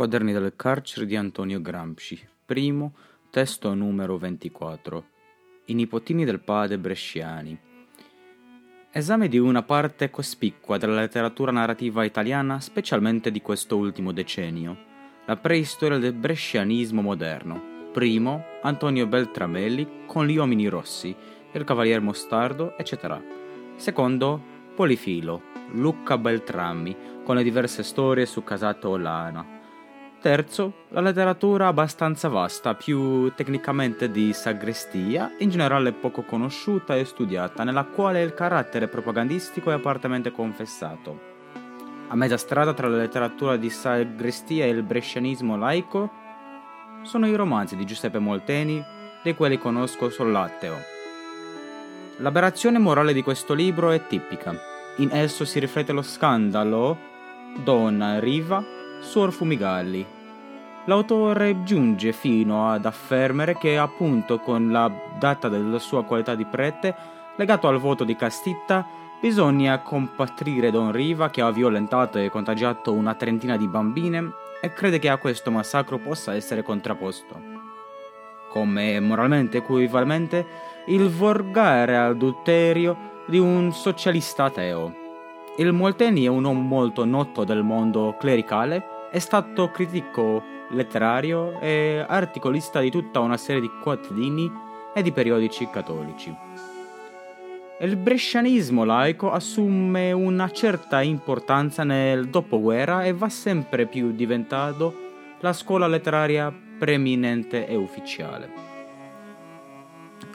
Quaderni del carcere di Antonio Gramsci. Primo, testo numero 24. I nipotini del padre Bresciani. Esame di una parte cospicua della letteratura narrativa italiana, specialmente di questo ultimo decennio. La preistoria del brescianismo moderno. Primo, Antonio Beltramelli con gli uomini rossi, il cavalier Mostardo, eccetera. Secondo, Polifilo, Luca Beltrammi, con le diverse storie su Casato Olana. Terzo, la letteratura abbastanza vasta, più tecnicamente di sagrestia, in generale poco conosciuta e studiata, nella quale il carattere propagandistico è apertamente confessato. A mezza strada tra la letteratura di sagrestia e il brescianismo laico sono i romanzi di Giuseppe Molteni, dei quali conosco solo l'atteo. L'aberrazione morale di questo libro è tipica. In esso si riflette lo scandalo Donna Riva Suor Fumigalli. L'autore giunge fino ad affermare che appunto con la data della sua qualità di prete, legato al voto di Castitta, bisogna compatrire Don Riva che ha violentato e contagiato una trentina di bambine e crede che a questo massacro possa essere contrapposto. Come moralmente equivalente il volgare adulterio di un socialista ateo. Il Molteni è un uomo molto noto del mondo clericale, è stato critico letterario e articolista di tutta una serie di quotidiani e di periodici cattolici. Il brescianismo laico assume una certa importanza nel dopoguerra e va sempre più diventando la scuola letteraria preeminente e ufficiale.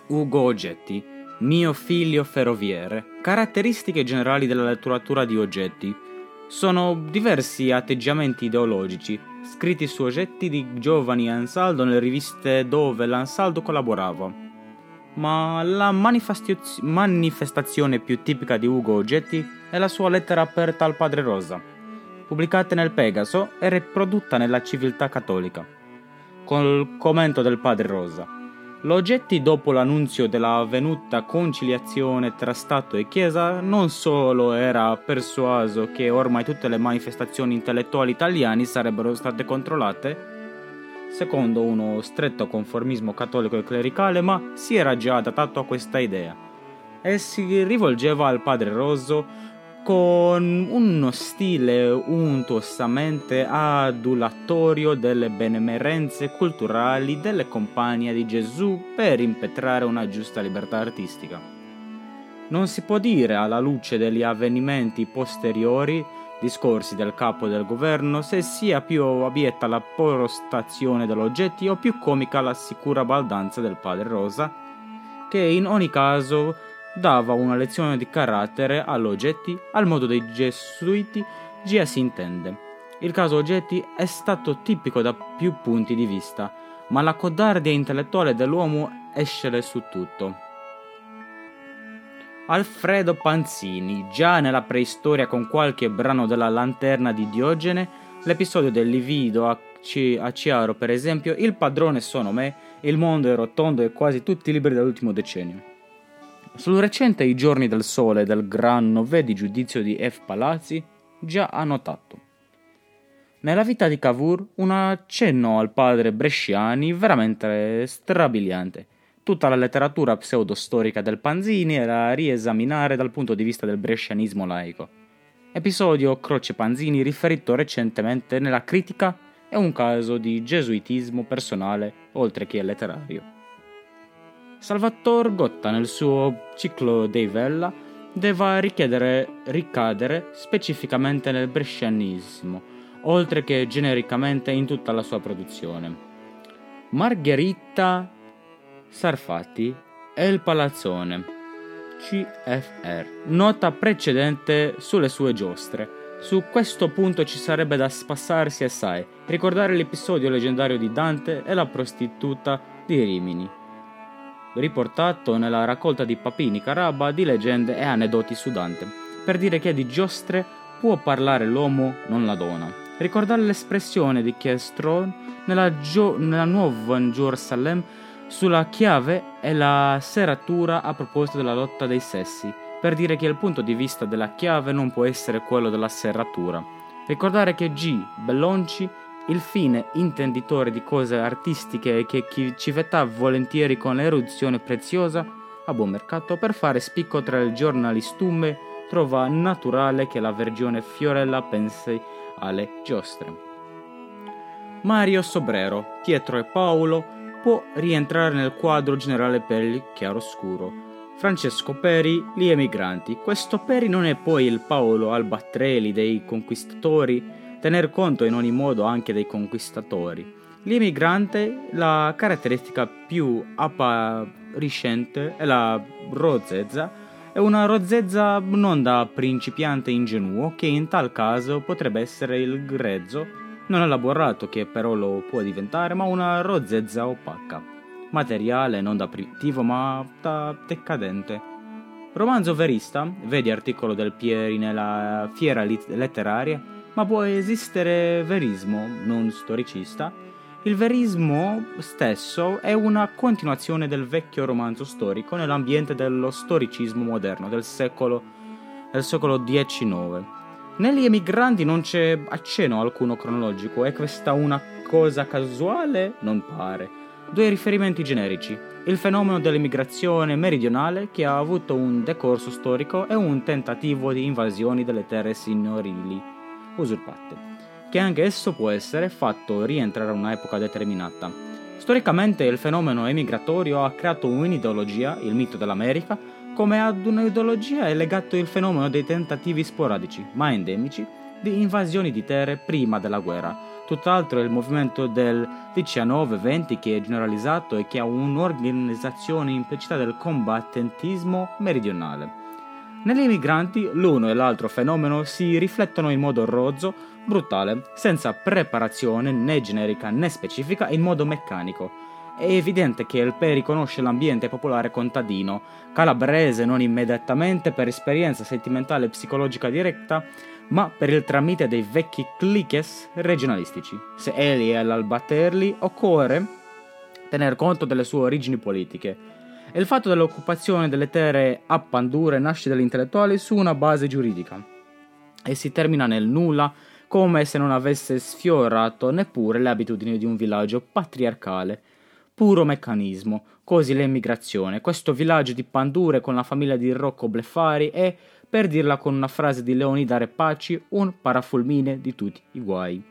Ugo Oggetti mio figlio ferroviere. Caratteristiche generali della letteratura di oggetti. Sono diversi atteggiamenti ideologici, scritti su oggetti di giovani Ansaldo nelle riviste dove l'Ansaldo collaborava. Ma la manifestaz- manifestazione più tipica di Ugo Oggetti è la sua lettera aperta al padre Rosa, pubblicata nel Pegaso e riprodotta nella civiltà cattolica, col commento del padre Rosa. L'oggetti dopo l'annunzio della avvenuta conciliazione tra Stato e Chiesa non solo era persuaso che ormai tutte le manifestazioni intellettuali italiane sarebbero state controllate, secondo uno stretto conformismo cattolico e clericale, ma si era già adattato a questa idea. E si rivolgeva al padre Rosso con uno stile untuosamente adulatorio delle benemerenze culturali delle compagnie di Gesù per impetrare una giusta libertà artistica. Non si può dire alla luce degli avvenimenti posteriori discorsi del capo del governo se sia più abietta la postazione dell'oggetti o più comica la sicura baldanza del padre Rosa, che in ogni caso dava una lezione di carattere all'oggetti al modo dei gesuiti, già si intende. Il caso oggetti è stato tipico da più punti di vista, ma la codardia intellettuale dell'uomo esce su tutto. Alfredo Panzini, già nella preistoria con qualche brano della lanterna di Diogene, l'episodio del livido a, C- a Ciaro per esempio, Il padrone sono me, Il mondo è rotondo e quasi tutti i libri dell'ultimo decennio. Sul recente I giorni del sole del gran nové di giudizio di F. Palazzi già ha notato. Nella vita di Cavour un accenno al padre Bresciani veramente strabiliante. Tutta la letteratura pseudostorica del Panzini era da riesaminare dal punto di vista del brescianismo laico. Episodio Croce Panzini riferito recentemente nella critica è un caso di gesuitismo personale oltre che letterario. Salvatore Gotta nel suo ciclo dei Vella deve ricadere specificamente nel brescianismo, oltre che genericamente in tutta la sua produzione. Margherita Sarfati e il Palazzone CFR Nota precedente sulle sue giostre. Su questo punto ci sarebbe da spassarsi assai, ricordare l'episodio leggendario di Dante e la prostituta di Rimini riportato nella raccolta di Papini Carabba di leggende e aneddoti su Dante, per dire che di giostre può parlare l'uomo, non la donna. Ricordare l'espressione di Chestron nella, Gio- nella nuova Gerusalemme sulla chiave e la serratura a proposito della lotta dei sessi, per dire che il punto di vista della chiave non può essere quello della serratura. Ricordare che G. Bellonci il fine intenditore di cose artistiche che chi ci vetta volentieri con l'eruzione preziosa a buon mercato per fare spicco tra il giornalistume trova naturale che la Vergione Fiorella pensi alle giostre. Mario Sobrero, Pietro e Paolo può rientrare nel quadro generale per il chiaroscuro. Francesco Peri, gli emigranti. Questo Peri non è poi il Paolo Albattrelli dei conquistatori, tener conto in ogni modo anche dei conquistatori. L'immigrante, la caratteristica più appariscente è la rozzezza, è una rozzezza non da principiante ingenuo che in tal caso potrebbe essere il grezzo, non elaborato che però lo può diventare, ma una rozzezza opaca, materiale non da primitivo ma da decadente. Romanzo verista, vedi articolo del Pieri nella Fiera Letteraria, ma può esistere verismo non storicista il verismo stesso è una continuazione del vecchio romanzo storico nell'ambiente dello storicismo moderno del secolo, del secolo XIX. Negli emigranti non c'è accenno alcuno cronologico, è questa una cosa casuale? Non pare. Due riferimenti generici. Il fenomeno dell'immigrazione meridionale che ha avuto un decorso storico e un tentativo di invasioni delle terre signorili usurpate che anche esso può essere fatto rientrare a un'epoca determinata. Storicamente il fenomeno emigratorio ha creato un'ideologia, il mito dell'America, come ad un'ideologia è legato il fenomeno dei tentativi sporadici, ma endemici, di invasioni di terre prima della guerra. Tutt'altro è il movimento del 19-20 che è generalizzato e che ha un'organizzazione implicita del combattentismo meridionale. Negli emigranti l'uno e l'altro fenomeno si riflettono in modo rozzo brutale, senza preparazione né generica né specifica, in modo meccanico. È evidente che il Peri conosce l'ambiente popolare contadino, calabrese non immediatamente per esperienza sentimentale e psicologica diretta, ma per il tramite dei vecchi cliques regionalistici. Se egli è l'Albaterli, occorre tener conto delle sue origini politiche. E il fatto dell'occupazione delle terre a Pandure nasce dagli intellettuali su una base giuridica e si termina nel nulla come se non avesse sfiorato neppure le abitudini di un villaggio patriarcale. Puro meccanismo, così l'emigrazione. Questo villaggio di Pandure con la famiglia di Rocco Bleffari è, per dirla con una frase di Leonida Repacci, un parafulmine di tutti i guai.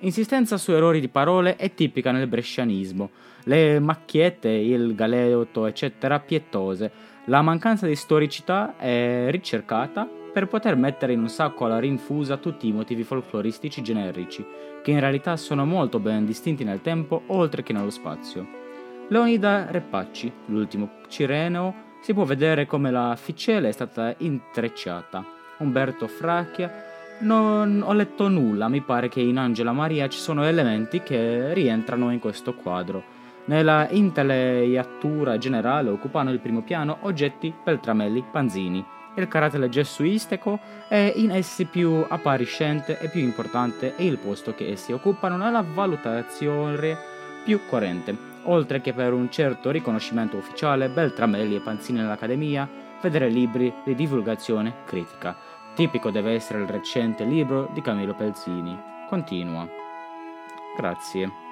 Insistenza su errori di parole è tipica nel brescianismo. Le macchiette, il galeotto, eccetera, pietose. La mancanza di storicità è ricercata per poter mettere in un sacco alla rinfusa tutti i motivi folcloristici generici, che in realtà sono molto ben distinti nel tempo oltre che nello spazio. Leonida Repacci, l'ultimo Cireneo, si può vedere come la ficella è stata intrecciata. Umberto Fracchia non ho letto nulla, mi pare che in Angela Maria ci sono elementi che rientrano in questo quadro. Nella intelaiatura generale occupano il primo piano oggetti, peltramelli, panzini il carattere gesuistico è in essi più appariscente e più importante e il posto che essi occupano nella valutazione più corrente, oltre che per un certo riconoscimento ufficiale, Beltramelli e Panzini nell'Accademia, vedere libri di divulgazione critica. Tipico deve essere il recente libro di Camillo Pelzini. Continua. Grazie.